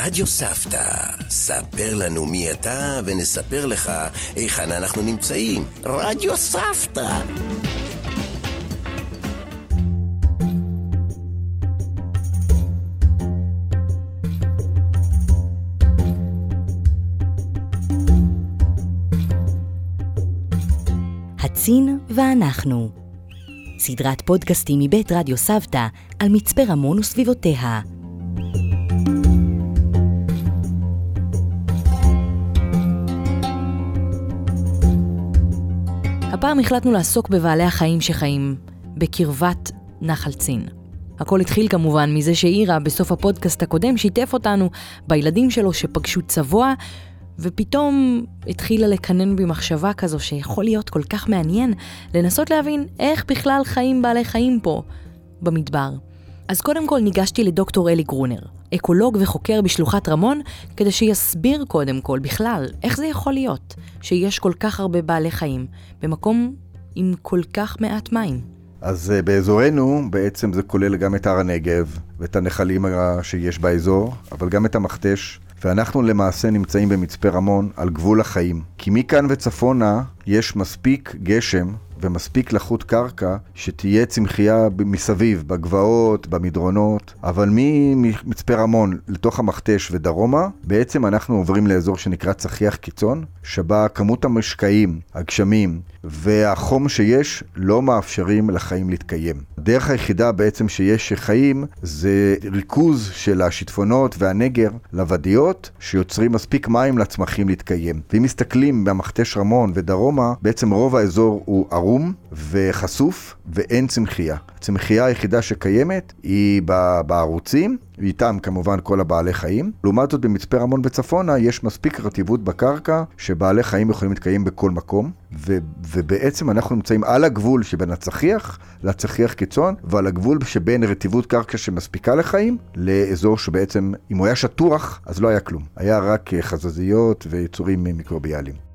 רדיו סבתא, ספר לנו מי אתה ונספר לך היכן אנחנו נמצאים. רדיו סבתא. הצין ואנחנו. סדרת פודקאסטים מבית רדיו סבתא על מצפה רמון וסביבותיה. הפעם החלטנו לעסוק בבעלי החיים שחיים בקרבת נחל צין. הכל התחיל כמובן מזה שאירה בסוף הפודקאסט הקודם שיתף אותנו בילדים שלו שפגשו צבוע, ופתאום התחילה לקנן בי מחשבה כזו שיכול להיות כל כך מעניין לנסות להבין איך בכלל חיים בעלי חיים פה, במדבר. אז קודם כל ניגשתי לדוקטור אלי גרונר, אקולוג וחוקר בשלוחת רמון, כדי שיסביר קודם כל בכלל איך זה יכול להיות שיש כל כך הרבה בעלי חיים במקום עם כל כך מעט מים. אז uh, באזורנו בעצם זה כולל גם את הר הנגב ואת הנחלים שיש באזור, אבל גם את המכתש, ואנחנו למעשה נמצאים במצפה רמון על גבול החיים. כי מכאן וצפונה יש מספיק גשם ומספיק לחות קרקע שתהיה צמחייה מסביב, בגבעות, במדרונות, אבל ממצפה רמון לתוך המכתש ודרומה, בעצם אנחנו עוברים לאזור שנקרא צחיח קיצון, שבה כמות המשקעים, הגשמים והחום שיש לא מאפשרים לחיים להתקיים. הדרך היחידה בעצם שיש שחיים זה ריכוז של השיטפונות והנגר לוודיות שיוצרים מספיק מים לצמחים להתקיים. ואם מסתכלים במכתש רמון ודרומה, בעצם רוב האזור הוא ערום וחשוף ואין צמחייה. הצמחייה היחידה שקיימת היא בערוצים, ואיתם כמובן כל הבעלי חיים. לעומת זאת במצפה רמון וצפונה יש מספיק רטיבות בקרקע שבעלי חיים יכולים להתקיים בכל מקום, ו- ובעצם אנחנו נמצאים על הגבול שבין הצחיח לצחיח קיצון, ועל הגבול שבין רטיבות קרקע שמספיקה לחיים, לאזור שבעצם אם הוא היה שטוח אז לא היה כלום. היה רק חזזיות ויצורים מיקרוביאליים.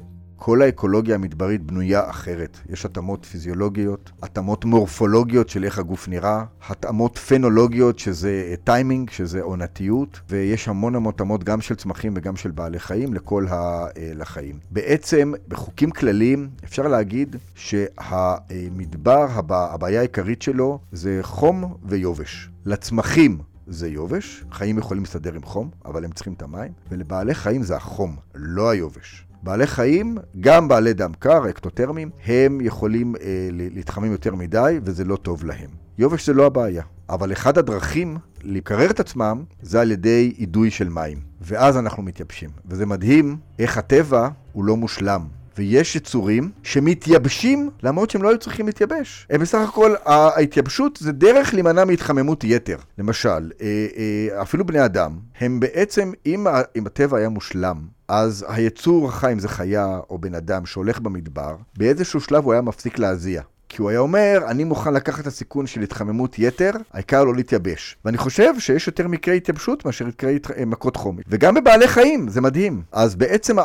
כל האקולוגיה המדברית בנויה אחרת. יש התאמות פיזיולוגיות, התאמות מורפולוגיות של איך הגוף נראה, התאמות פנולוגיות שזה טיימינג, שזה עונתיות, ויש המון המון התאמות גם של צמחים וגם של בעלי חיים לכל החיים. בעצם, בחוקים כלליים, אפשר להגיד שהמדבר, הבעיה העיקרית שלו זה חום ויובש. לצמחים זה יובש, חיים יכולים להסתדר עם חום, אבל הם צריכים את המים, ולבעלי חיים זה החום, לא היובש. בעלי חיים, גם בעלי דם קר, אקטוטרמים, הם יכולים אה, להתחמם יותר מדי, וזה לא טוב להם. יובש זה לא הבעיה, אבל אחד הדרכים לקרר את עצמם זה על ידי אידוי של מים, ואז אנחנו מתייבשים. וזה מדהים איך הטבע הוא לא מושלם. ויש יצורים שמתייבשים למרות שהם לא היו צריכים להתייבש. הם בסך הכל, ההתייבשות זה דרך להימנע מהתחממות יתר. למשל, אה, אה, אפילו בני אדם, הם בעצם, אם הטבע היה מושלם, אז היצור החי, אם זה חיה או בן אדם שהולך במדבר, באיזשהו שלב הוא היה מפסיק להזיע. כי הוא היה אומר, אני מוכן לקחת את הסיכון של התחממות יתר, העיקר לא להתייבש. ואני חושב שיש יותר מקרי התייבשות מאשר מקרי אה, מכות חומית. וגם בבעלי חיים, זה מדהים. אז בעצם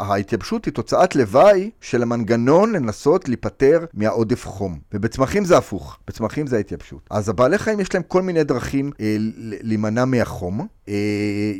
ההתייבשות היא תוצאת לוואי של המנגנון לנסות להיפטר מהעודף חום. ובצמחים זה הפוך, בצמחים זה ההתייבשות. אז הבעלי חיים יש להם כל מיני דרכים אה, להימנע מהחום. אה,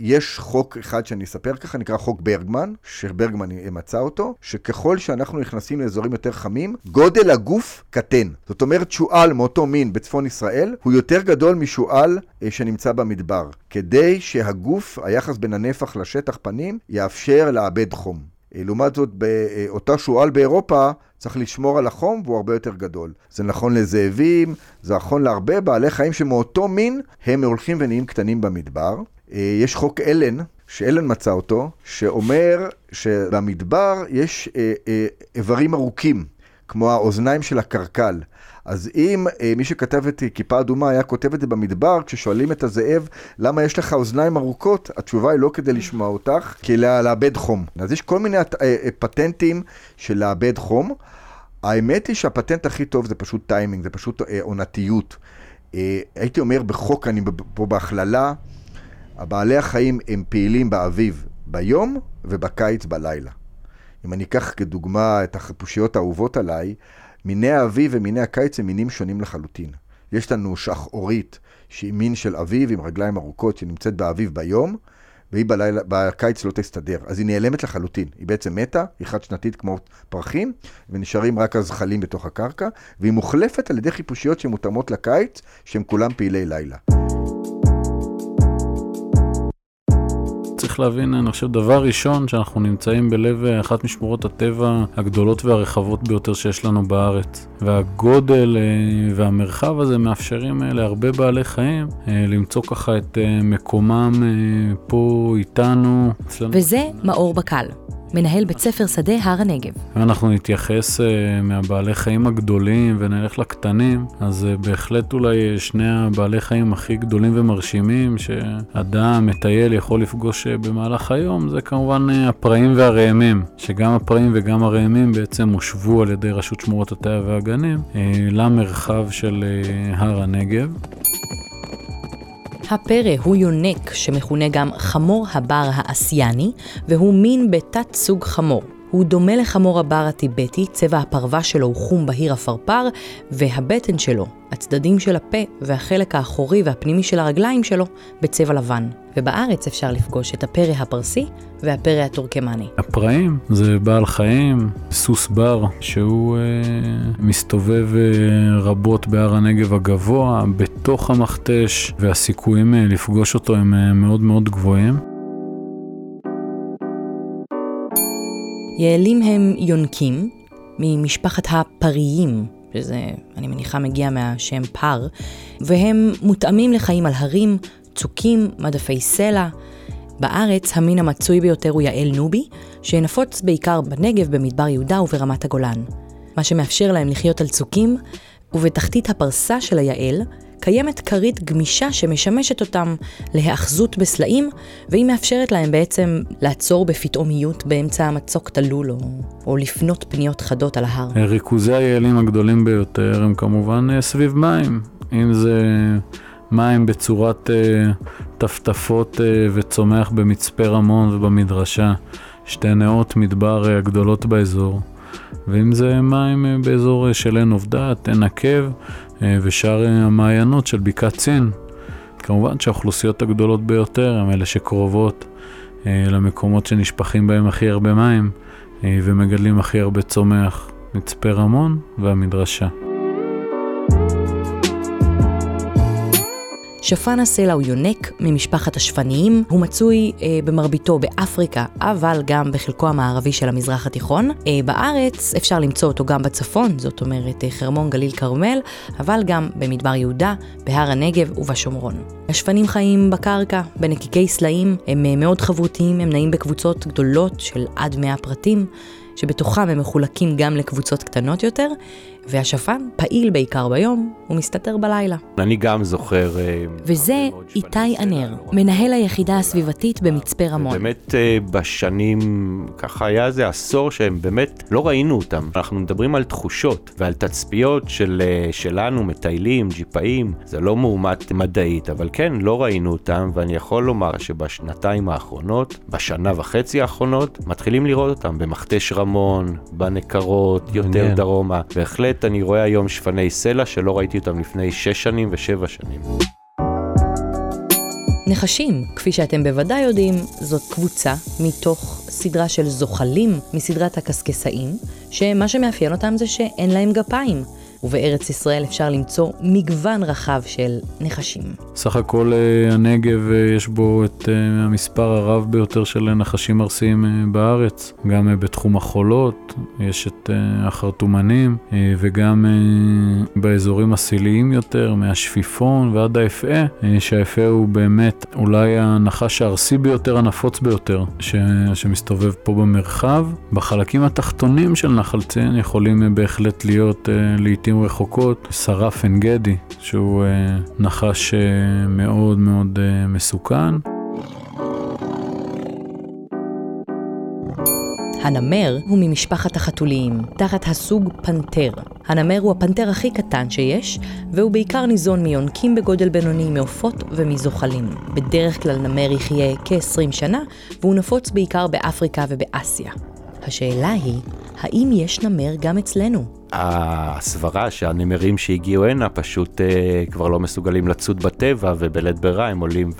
יש חוק אחד שאני אספר ככה, נקרא חוק ברגמן, שברגמן מצא אותו, שככל שאנחנו נכנסים לאזורים יותר חמים, גודל הגוף קטן. זאת אומרת, שועל מאותו מין בצפון ישראל, הוא יותר גדול משועל אה, שנמצא במדבר, כדי שהגוף, היחס בין הנפח לשטח פנים, יאפשר לאבד חום. אה, לעומת זאת, באותה שועל באירופה, צריך לשמור על החום והוא הרבה יותר גדול. זה נכון לזאבים, זה נכון להרבה בעלי חיים שמאותו מין, הם הולכים ונהיים קטנים במדבר. אה, יש חוק אלן, שאלן מצא אותו, שאומר שבמדבר יש אה, אה, איברים ארוכים, כמו האוזניים של הקרקל. אז אם אה, מי שכתב את כיפה אדומה היה כותב את זה במדבר, כששואלים את הזאב למה יש לך אוזניים ארוכות, התשובה היא לא כדי לשמוע אותך, כי לאבד חום. אז יש כל מיני אה, פטנטים של לאבד חום. האמת היא שהפטנט הכי טוב זה פשוט טיימינג, זה פשוט אה, עונתיות. אה, הייתי אומר בחוק, אני פה בהכללה, הבעלי החיים הם פעילים באביב ביום ובקיץ בלילה. אם אני אקח כדוגמה את החיפושיות האהובות עליי, מיני האביב ומיני הקיץ הם מינים שונים לחלוטין. יש לנו שחורית שהיא מין של אביב עם רגליים ארוכות שנמצאת באביב ביום, והיא בלילה, בקיץ לא תסתדר. אז היא נעלמת לחלוטין. היא בעצם מתה, היא חד שנתית כמו פרחים, ונשארים רק הזחלים בתוך הקרקע, והיא מוחלפת על ידי חיפושיות שמותאמות לקיץ, שהם כולם פעילי לילה. צריך להבין, אני חושב, דבר ראשון, שאנחנו נמצאים בלב אה, אחת משמורות הטבע הגדולות והרחבות ביותר שיש לנו בארץ. והגודל אה, והמרחב הזה מאפשרים אה, להרבה בעלי חיים למצוא ככה את מקומם פה איתנו. וזה מאור בקל. מנהל בית ספר שדה הר הנגב. אנחנו נתייחס uh, מהבעלי חיים הגדולים ונלך לקטנים, אז uh, בהחלט אולי שני הבעלי חיים הכי גדולים ומרשימים שאדם, מטייל, יכול לפגוש במהלך היום, זה כמובן uh, הפראים והראמים, שגם הפראים וגם הראמים בעצם הושבו על ידי רשות שמורות הטבע והגנים uh, למרחב של uh, הר הנגב. הפרא הוא יונק, שמכונה גם חמור הבר האסייני, והוא מין בתת סוג חמור. הוא דומה לחמור הבר הטיבטי, צבע הפרווה שלו הוא חום בהיר עפרפר, והבטן שלו, הצדדים של הפה והחלק האחורי והפנימי של הרגליים שלו בצבע לבן. ובארץ אפשר לפגוש את הפרא הפרסי והפרא הטורקמני. הפראים זה בעל חיים, סוס בר, שהוא אה, מסתובב אה, רבות בהר הנגב הגבוה, בתוך המכתש, והסיכויים אה, לפגוש אותו הם אה, מאוד מאוד גבוהים. יעלים הם יונקים ממשפחת הפריים, שזה, אני מניחה, מגיע מהשם פר, והם מותאמים לחיים על הרים, צוקים, מדפי סלע. בארץ המין המצוי ביותר הוא יעל נובי, שנפוץ בעיקר בנגב, במדבר יהודה וברמת הגולן. מה שמאפשר להם לחיות על צוקים, ובתחתית הפרסה של היעל קיימת כרית גמישה שמשמשת אותם להאחזות בסלעים, והיא מאפשרת להם בעצם לעצור בפתאומיות באמצע המצוק תלול, או, או לפנות פניות חדות על ההר. ריכוזי היעלים הגדולים ביותר הם כמובן אה, סביב מים, אם זה מים בצורת uh, טפטפות uh, וצומח במצפה רמון ובמדרשה, שתי נאות מדבר uh, הגדולות באזור. ואם זה מים באזור של עין עובדת, עין עקב, אה, ושאר המעיינות של בקעת סין. כמובן שהאוכלוסיות הגדולות ביותר הן אלה שקרובות אה, למקומות שנשפכים בהם הכי הרבה מים אה, ומגדלים הכי הרבה צומח, מצפה רמון והמדרשה. שפן הסלע הוא יונק ממשפחת השפניים, הוא מצוי אה, במרביתו באפריקה, אבל גם בחלקו המערבי של המזרח התיכון. אה, בארץ אפשר למצוא אותו גם בצפון, זאת אומרת אה, חרמון גליל כרמל, אבל גם במדבר יהודה, בהר הנגב ובשומרון. השפנים חיים בקרקע, בנקיקי סלעים, הם אה, מאוד חברותיים, הם נעים בקבוצות גדולות של עד 100 פרטים. שבתוכם הם מחולקים גם לקבוצות קטנות יותר, והשפן פעיל בעיקר ביום ומסתתר בלילה. אני גם זוכר... אה, וזה איתי ענר, מנהל היחידה הסביבתית במצפה רמון. באמת אה, בשנים, ככה היה איזה עשור שהם באמת לא ראינו אותם. אנחנו מדברים על תחושות ועל תצפיות של, אה, שלנו, מטיילים, ג'יפאים, זה לא מאומת מדעית, אבל כן, לא ראינו אותם, ואני יכול לומר שבשנתיים האחרונות, בשנה וחצי האחרונות, מתחילים לראות אותם במכתש רמון, בנקרות, יותר דרומה. בהחלט בהחלט אני רואה היום שפני סלע שלא ראיתי אותם לפני שש שנים ושבע שנים. נחשים, כפי שאתם בוודאי יודעים, זאת קבוצה מתוך סדרה של זוחלים מסדרת הקשקשאים, שמה שמאפיין אותם זה שאין להם גפיים. ובארץ ישראל אפשר למצוא מגוון רחב של נחשים. סך הכל אה, הנגב אה, יש בו את אה, המספר הרב ביותר של נחשים ארסיים בארץ, גם בתחום החולות, יש את החרטומנים, וגם באזורים הסיליים יותר, מהשפיפון ועד האפה, שהאפה הוא באמת אולי הנחש הארסי ביותר, הנפוץ ביותר, ש... שמסתובב פה במרחב. בחלקים התחתונים של נחל צין יכולים בהחלט להיות לעיתים לעיתים רחוקות שרף עין גדי, שהוא אה, נחש אה, מאוד מאוד אה, מסוכן. הנמר הוא ממשפחת החתוליים, תחת הסוג פנתר. הנמר הוא הפנתר הכי קטן שיש, והוא בעיקר ניזון מיונקים בגודל בינוני, מעופות ומזוחלים. בדרך כלל נמר יחיה כ-20 שנה, והוא נפוץ בעיקר באפריקה ובאסיה. השאלה היא, האם יש נמר גם אצלנו? הסברה שהנמרים שהגיעו הנה פשוט אה, כבר לא מסוגלים לצוד בטבע, ובלית ברירה הם עולים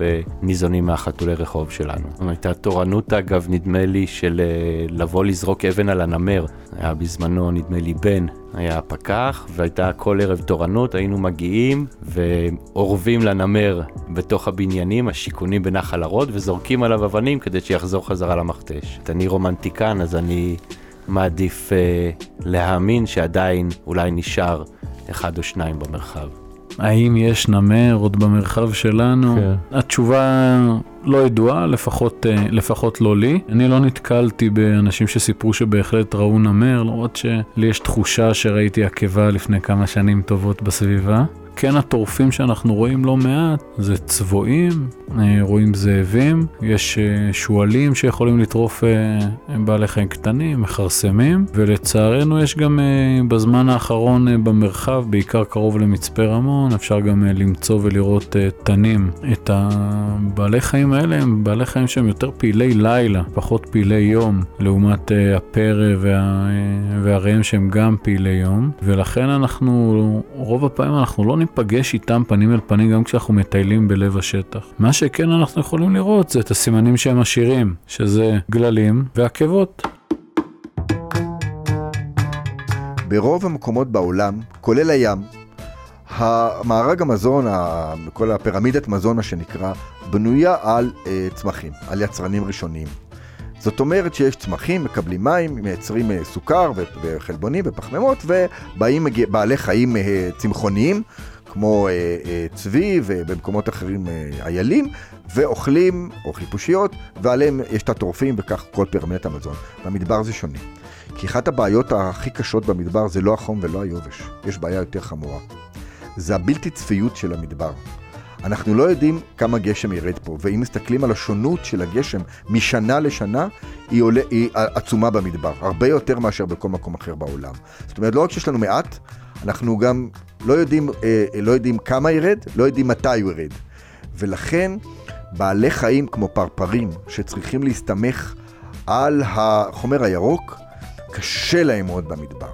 וניזונים מהחתולי רחוב שלנו. הייתה תורנות, אגב, נדמה לי, של אה, לבוא לזרוק אבן על הנמר. היה בזמנו, נדמה לי, בן, היה פקח, והייתה כל ערב תורנות, היינו מגיעים ואורבים לנמר בתוך הבניינים, השיכונים בנחל ערוד, וזורקים עליו אבנים כדי שיחזור חזרה למכתש. אני רומנטיקן, אז אני מעדיף אה, להאמין שעדיין אולי נשאר אחד או שניים במרחב. האם יש נמר עוד במרחב שלנו? כן. התשובה לא ידועה, לפחות, אה, לפחות לא לי. אני לא נתקלתי באנשים שסיפרו שבהחלט ראו נמר, למרות שלי יש תחושה שראיתי עקבה לפני כמה שנים טובות בסביבה. כן הטורפים שאנחנו רואים לא מעט זה צבועים, אה, רואים זאבים, יש אה, שועלים שיכולים לטרוף אה, בעלי חיים קטנים, מכרסמים, ולצערנו יש גם בזמן האחרון במרחב, בעיקר קרוב למצפה רמון, אפשר גם למצוא ולראות תנים. את הבעלי חיים האלה הם בעלי חיים שהם יותר פעילי לילה, פחות פעילי יום, לעומת הפרא וה... והראם שהם גם פעילי יום, ולכן אנחנו, רוב הפעמים אנחנו לא ניפגש איתם פנים אל פנים גם כשאנחנו מטיילים בלב השטח. מה שכן אנחנו יכולים לראות זה את הסימנים שהם עשירים, שזה גללים ועקבות. ברוב המקומות בעולם, כולל הים, המארג המזון, כל הפירמידת מזון מה שנקרא, בנויה על uh, צמחים, על יצרנים ראשוניים. זאת אומרת שיש צמחים, מקבלים מים, מייצרים uh, סוכר וחלבונים ופחמימות, ובאים בעלי חיים uh, צמחוניים, כמו אה, אה, צבי ובמקומות אחרים אה, איילים, ואוכלים, או חיפושיות, ועליהם יש את הטורפים וכך כל פירמידת המזון. במדבר זה שונה. כי אחת הבעיות הכי קשות במדבר זה לא החום ולא היובש, יש בעיה יותר חמורה. זה הבלתי צפיות של המדבר. אנחנו לא יודעים כמה גשם ירד פה, ואם מסתכלים על השונות של הגשם משנה לשנה, היא, עולה, היא עצומה במדבר, הרבה יותר מאשר בכל מקום אחר בעולם. זאת אומרת, לא רק שיש לנו מעט, אנחנו גם לא יודעים, אה, לא יודעים כמה ירד, לא יודעים מתי הוא ירד. ולכן בעלי חיים כמו פרפרים, שצריכים להסתמך על החומר הירוק, קשה להם מאוד במדבר.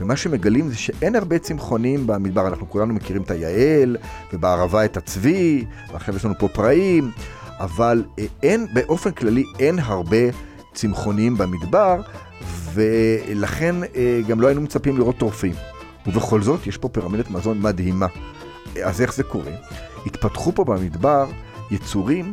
ומה שמגלים זה שאין הרבה צמחונים במדבר, אנחנו כולנו מכירים את היעל, ובערבה את הצבי, ועכשיו יש לנו פה פראים, אבל אה, אין, באופן כללי אין הרבה צמחונים במדבר, ולכן אה, גם לא היינו מצפים לראות טורפים. ובכל זאת, יש פה פירמידת מזון מדהימה. אז איך זה קורה? התפתחו פה במדבר יצורים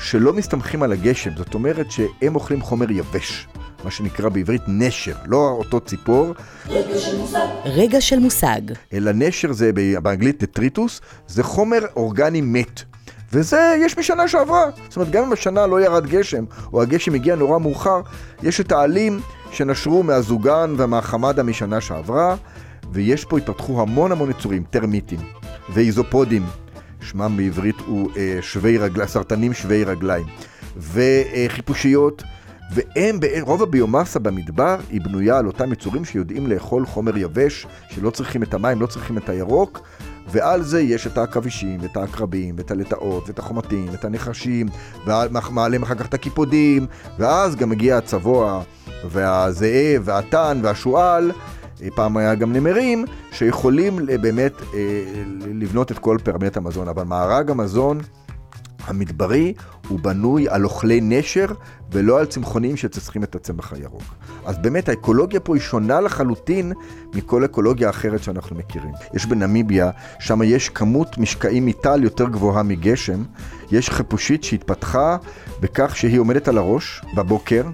שלא מסתמכים על הגשם, זאת אומרת שהם אוכלים חומר יבש, מה שנקרא בעברית נשר, לא אותו ציפור. רגע של מושג. רגע של מושג. אלא נשר זה באנגלית דטריטוס, זה חומר אורגני מת. וזה יש משנה שעברה. זאת אומרת, גם אם השנה לא ירד גשם, או הגשם הגיע נורא מאוחר, יש את העלים שנשרו מהזוגן ומהחמדה משנה שעברה, ויש פה, התפתחו המון המון יצורים, טרמיטים ואיזופודים, שמם בעברית הוא אה, שווי רגליים, סרטנים שווי רגליים, וחיפושיות, והם, רוב הביומאסה במדבר היא בנויה על אותם יצורים שיודעים לאכול חומר יבש, שלא צריכים את המים, לא צריכים את הירוק, ועל זה יש את העכבישים, ואת העקרבים, ואת הלטאות, ואת החומתים, ואת הנחשים, ומעלים אחר כך את הקיפודים, ואז גם מגיע הצבוע, והזאב, והטן, והשועל, פעם היה גם נמרים, שיכולים באמת אה, לבנות את כל פירמידת המזון, אבל מארג המזון המדברי הוא בנוי על אוכלי נשר ולא על צמחונים שצריכים את הצמח הירוק. אז באמת האקולוגיה פה היא שונה לחלוטין מכל אקולוגיה אחרת שאנחנו מכירים. יש בנמיביה, שם יש כמות משקעים מטל יותר גבוהה מגשם. יש חיפושית שהתפתחה בכך שהיא עומדת על הראש בבוקר,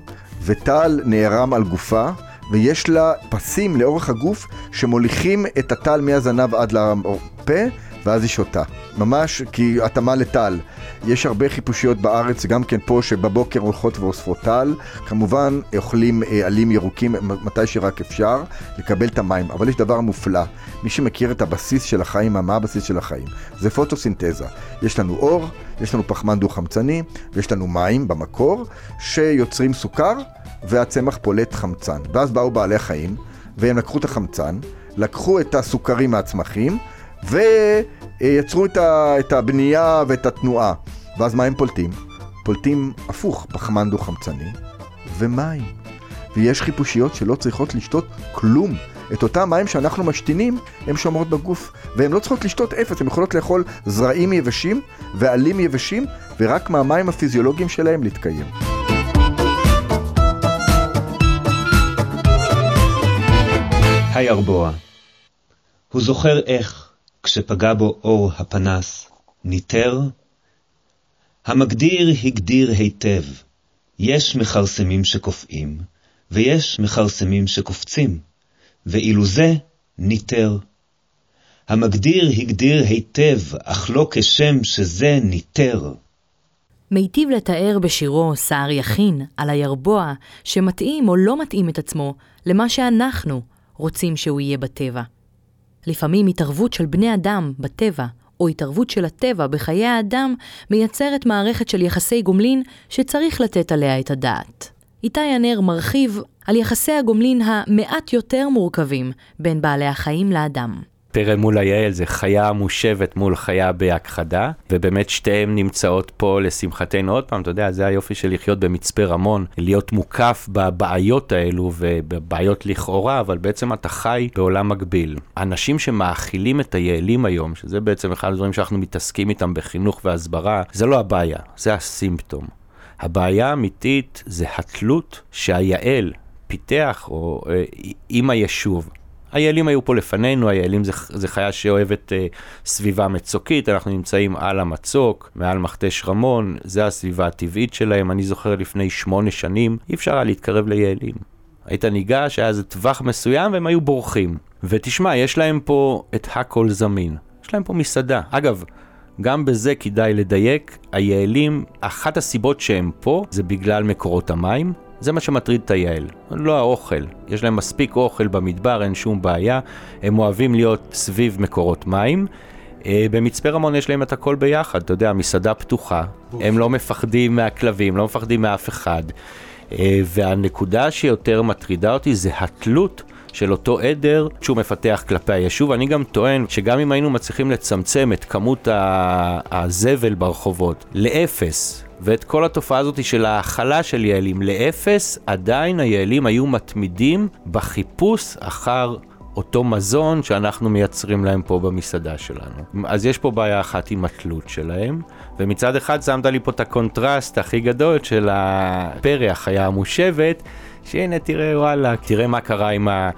וטל נערם על גופה. ויש לה פסים לאורך הגוף שמוליכים את הטל מהזנב עד לפה, ואז היא שותה. ממש כי התאמה לטל. יש הרבה חיפושיות בארץ, גם כן פה, שבבוקר הולכות ואוספות טל. כמובן, אוכלים אה, עלים ירוקים מתי שרק אפשר, לקבל את המים. אבל יש דבר מופלא. מי שמכיר את הבסיס של החיים, מה הבסיס של החיים? זה פוטוסינתזה. יש לנו אור, יש לנו פחמן דו-חמצני, ויש לנו מים במקור, שיוצרים סוכר. והצמח פולט חמצן. ואז באו בעלי החיים, והם לקחו את החמצן, לקחו את הסוכרים מהצמחים, ויצרו את הבנייה ואת התנועה. ואז מה הם פולטים? פולטים הפוך, פחמן דו-חמצני ומים. ויש חיפושיות שלא צריכות לשתות כלום. את אותם מים שאנחנו משתינים, הן שומרות בגוף, והן לא צריכות לשתות אפס, הן יכולות לאכול זרעים יבשים ועלים יבשים, ורק מהמים הפיזיולוגיים שלהם להתקיים. הירבוע. הוא זוכר איך, כשפגע בו אור הפנס, ניטר? המגדיר הגדיר היטב, יש מכרסמים שקופאים, ויש מכרסמים שקופצים, ואילו זה ניטר. המגדיר הגדיר היטב, אך לא כשם שזה ניטר. מיטיב לתאר בשירו סער יכין על הירבוע שמתאים או לא מתאים את עצמו למה שאנחנו רוצים שהוא יהיה בטבע. לפעמים התערבות של בני אדם בטבע, או התערבות של הטבע בחיי האדם, מייצרת מערכת של יחסי גומלין שצריך לתת עליה את הדעת. איתי הנר מרחיב על יחסי הגומלין המעט יותר מורכבים בין בעלי החיים לאדם. פרא מול היעל זה חיה מושבת מול חיה בהכחדה, ובאמת שתיהן נמצאות פה לשמחתנו. עוד פעם, אתה יודע, זה היופי של לחיות במצפה רמון, להיות מוקף בבעיות האלו ובבעיות לכאורה, אבל בעצם אתה חי בעולם מקביל. אנשים שמאכילים את היעלים היום, שזה בעצם אחד הדברים שאנחנו מתעסקים איתם בחינוך והסברה, זה לא הבעיה, זה הסימפטום. הבעיה האמיתית זה התלות שהיעל פיתח, או אה, עם היישוב. היעלים היו פה לפנינו, היעלים זה, זה חיה שאוהבת אה, סביבה מצוקית, אנחנו נמצאים על המצוק, מעל מכתש רמון, זה הסביבה הטבעית שלהם. אני זוכר לפני שמונה שנים, אי אפשר היה להתקרב ליעלים. היית ניגש, היה איזה טווח מסוים והם היו בורחים. ותשמע, יש להם פה את הכל זמין. יש להם פה מסעדה. אגב, גם בזה כדאי לדייק, היעלים, אחת הסיבות שהם פה זה בגלל מקורות המים, זה מה שמטריד את היעל, לא האוכל. יש להם מספיק אוכל במדבר, אין שום בעיה. הם אוהבים להיות סביב מקורות מים. אה, במצפה רמון יש להם את הכל ביחד, אתה יודע, מסעדה פתוחה, הם לא מפחדים מהכלבים, לא מפחדים מאף אחד. אה, והנקודה שיותר מטרידה אותי זה התלות של אותו עדר שהוא מפתח כלפי היישוב. אני גם טוען שגם אם היינו מצליחים לצמצם את כמות הזבל ברחובות לאפס, ואת כל התופעה הזאת של ההאכלה של יעלים לאפס, עדיין היעלים היו מתמידים בחיפוש אחר אותו מזון שאנחנו מייצרים להם פה במסעדה שלנו. אז יש פה בעיה אחת עם התלות שלהם, ומצד אחד שמת לי פה את הקונטרסט הכי גדול של הפרא, החיה המושבת, שהנה תראה וואלה, תראה מה קרה עם, ה,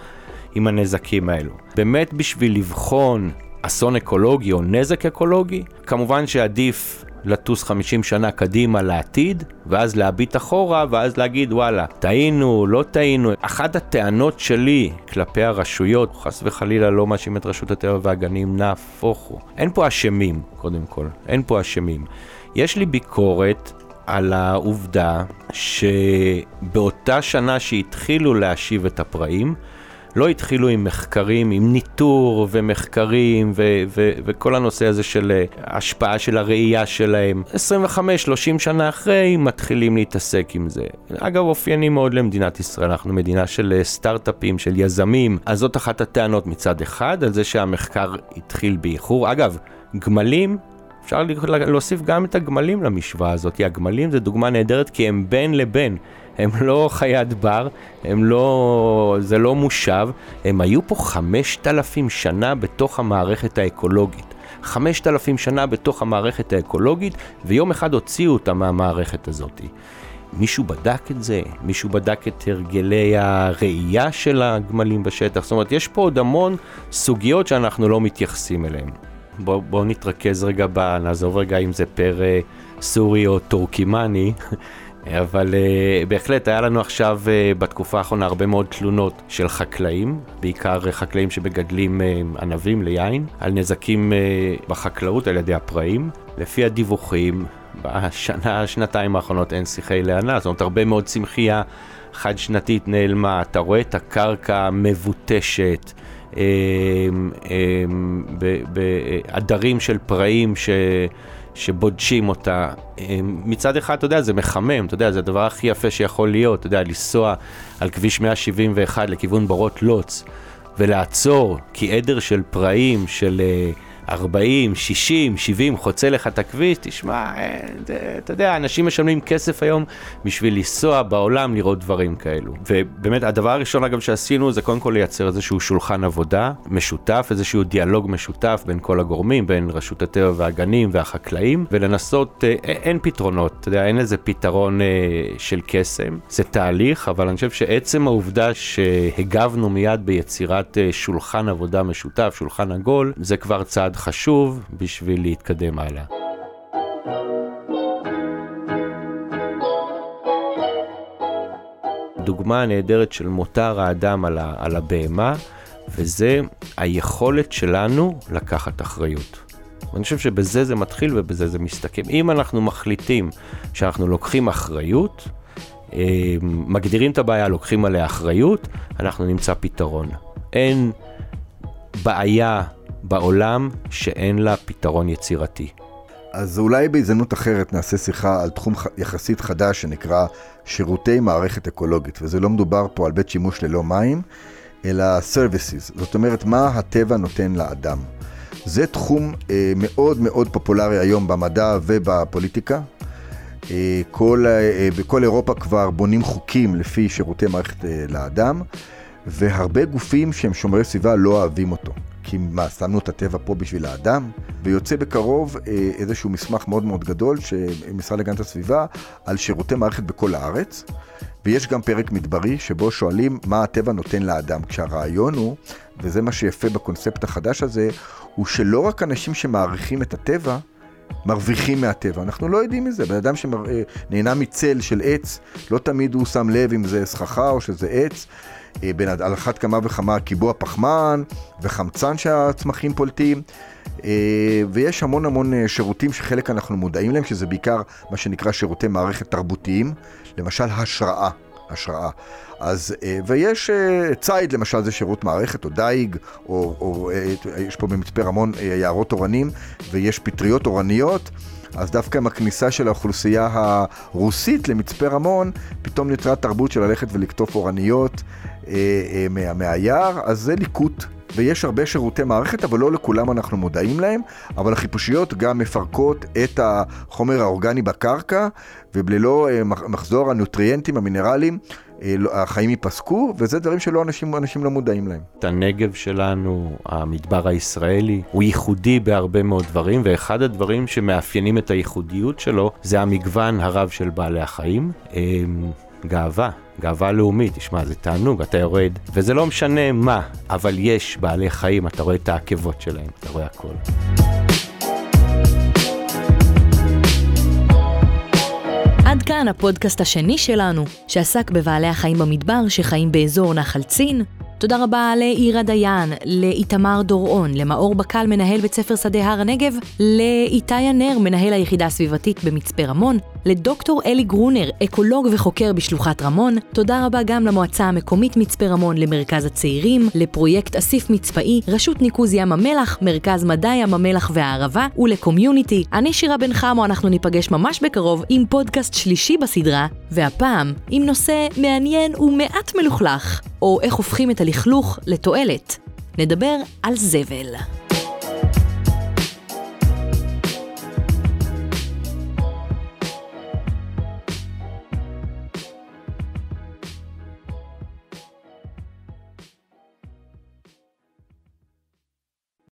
עם הנזקים האלו. באמת בשביל לבחון אסון אקולוגי או נזק אקולוגי, כמובן שעדיף לטוס 50 שנה קדימה לעתיד, ואז להביט אחורה, ואז להגיד וואלה, טעינו, לא טעינו. אחת הטענות שלי כלפי הרשויות, חס וחלילה לא מאשים את רשות הטבע והגנים, נהפוך הוא. אין פה אשמים, קודם כל. אין פה אשמים. יש לי ביקורת על העובדה שבאותה שנה שהתחילו להשיב את הפראים, לא התחילו עם מחקרים, עם ניטור ומחקרים ו- ו- וכל הנושא הזה של אה, השפעה של הראייה שלהם. 25-30 שנה אחרי מתחילים להתעסק עם זה. אגב, אופייני מאוד למדינת ישראל, אנחנו מדינה של אה, סטארט-אפים, של יזמים, אז זאת אחת הטענות מצד אחד, על זה שהמחקר התחיל באיחור. אגב, גמלים אפשר להוסיף גם את הגמלים למשוואה הזאת. הגמלים זה דוגמה נהדרת כי הם בין לבין. הם לא חיית בר, הם לא... זה לא מושב, הם היו פה חמשת אלפים שנה בתוך המערכת האקולוגית. חמשת אלפים שנה בתוך המערכת האקולוגית, ויום אחד הוציאו אותה מהמערכת הזאת. מישהו בדק את זה? מישהו בדק את הרגלי הראייה של הגמלים בשטח? זאת אומרת, יש פה עוד המון סוגיות שאנחנו לא מתייחסים אליהן. בואו בוא נתרכז רגע, ב, נעזוב רגע אם זה פר סורי או טורקימני. אבל uh, בהחלט היה לנו עכשיו uh, בתקופה האחרונה הרבה מאוד תלונות של חקלאים, בעיקר uh, חקלאים שמגדלים uh, ענבים ליין, על נזקים uh, בחקלאות על ידי הפראים. לפי הדיווחים, בשנה, שנתיים האחרונות אין שיחי להנה, זאת אומרת הרבה מאוד צמחייה חד שנתית נעלמה, אתה רואה את הקרקע מבוטשת. בעדרים של פראים ש... שבודשים אותה. מצד אחד, אתה יודע, זה מחמם, אתה יודע, זה הדבר הכי יפה שיכול להיות, אתה יודע, לנסוע על כביש 171 לכיוון בורות לוץ, ולעצור, כי עדר של פראים, של uh, 40, 60, 70, חוצה לך את הכביש, תשמע, אה, אתה יודע, אנשים משלמים כסף היום בשביל לנסוע בעולם לראות דברים כאלו. ובאמת, הדבר הראשון אגב שעשינו זה קודם כל לייצר איזשהו שולחן עבודה משותף, איזשהו דיאלוג משותף בין כל הגורמים, בין רשות הטבע והגנים והחקלאים, ולנסות, אה, אין פתרונות, אתה יודע, אין איזה פתרון אה, של קסם, זה תהליך, אבל אני חושב שעצם העובדה שהגבנו מיד ביצירת שולחן עבודה משותף, שולחן עגול, זה כבר צעד חשוב בשביל להתקדם הלאה. דוגמה נהדרת של מותר האדם על, ה, על הבהמה, וזה היכולת שלנו לקחת אחריות. אני חושב שבזה זה מתחיל ובזה זה מסתכם. אם אנחנו מחליטים שאנחנו לוקחים אחריות, אה, מגדירים את הבעיה, לוקחים עליה אחריות, אנחנו נמצא פתרון. אין בעיה בעולם שאין לה פתרון יצירתי. אז אולי בהזדמנות אחרת נעשה שיחה על תחום יחסית חדש שנקרא שירותי מערכת אקולוגית, וזה לא מדובר פה על בית שימוש ללא מים, אלא services, זאת אומרת מה הטבע נותן לאדם. זה תחום אה, מאוד מאוד פופולרי היום במדע ובפוליטיקה. אה, כל, אה, בכל אירופה כבר בונים חוקים לפי שירותי מערכת אה, לאדם, והרבה גופים שהם שומרי סביבה לא אוהבים אותו. כי מה, שמנו את הטבע פה בשביל האדם? ויוצא בקרוב אה, איזשהו מסמך מאוד מאוד גדול משרד להגנת הסביבה על שירותי מערכת בכל הארץ, ויש גם פרק מדברי שבו שואלים מה הטבע נותן לאדם, כשהרעיון הוא, וזה מה שיפה בקונספט החדש הזה, הוא שלא רק אנשים שמעריכים את הטבע, מרוויחים מהטבע. אנחנו לא יודעים מזה. בן אדם שנהנה מצל של עץ, לא תמיד הוא שם לב אם זה סככה או שזה עץ. אה, בין, על אחת כמה וכמה קיבוע פחמן וחמצן שהצמחים פולטים. אה, ויש המון המון אה, שירותים שחלק אנחנו מודעים להם, שזה בעיקר מה שנקרא שירותי מערכת תרבותיים, למשל השראה. השראה. אז, ויש ציד, למשל זה שירות מערכת, או דייג, או, או יש פה במצפה רמון יערות אורנים, ויש פטריות אורניות. אז דווקא עם הכניסה של האוכלוסייה הרוסית למצפה רמון, פתאום נוצרה תרבות של ללכת ולקטוף אורניות מה, מהיער, אז זה ליקוט. ויש הרבה שירותי מערכת, אבל לא לכולם אנחנו מודעים להם, אבל החיפושיות גם מפרקות את החומר האורגני בקרקע, וללא אה, מחזור הנוטריאנטים, המינרלים, אה, לא, החיים ייפסקו, וזה דברים שלא אנשים, אנשים לא מודעים להם. את הנגב שלנו, המדבר הישראלי, הוא ייחודי בהרבה מאוד דברים, ואחד הדברים שמאפיינים את הייחודיות שלו, זה המגוון הרב של בעלי החיים. גאווה, גאווה לאומית, תשמע, זה תענוג, אתה יורד, וזה לא משנה מה, אבל יש בעלי חיים, אתה רואה את העקבות שלהם, אתה רואה הכל. עד כאן הפודקאסט השני שלנו, שעסק בבעלי החיים במדבר שחיים באזור נחל צין, תודה רבה לעירא דיין, לאיתמר דורון, למאור בקל, מנהל בית ספר שדה הר הנגב, לאיתי הנר, מנהל היחידה הסביבתית במצפה רמון, לדוקטור אלי גרונר, אקולוג וחוקר בשלוחת רמון. תודה רבה גם למועצה המקומית מצפה רמון, למרכז הצעירים, לפרויקט אסיף מצפאי, רשות ניקוז ים המלח, מרכז מדע ים המלח והערבה, ולקומיוניטי. אני שירה בן חמו, אנחנו ניפגש ממש בקרוב עם פודקאסט שלישי בסדרה, והפעם עם נושא מעניין ומעט מלוכלך, או איך הופכים את הלכלוך לתועלת. נדבר על זבל.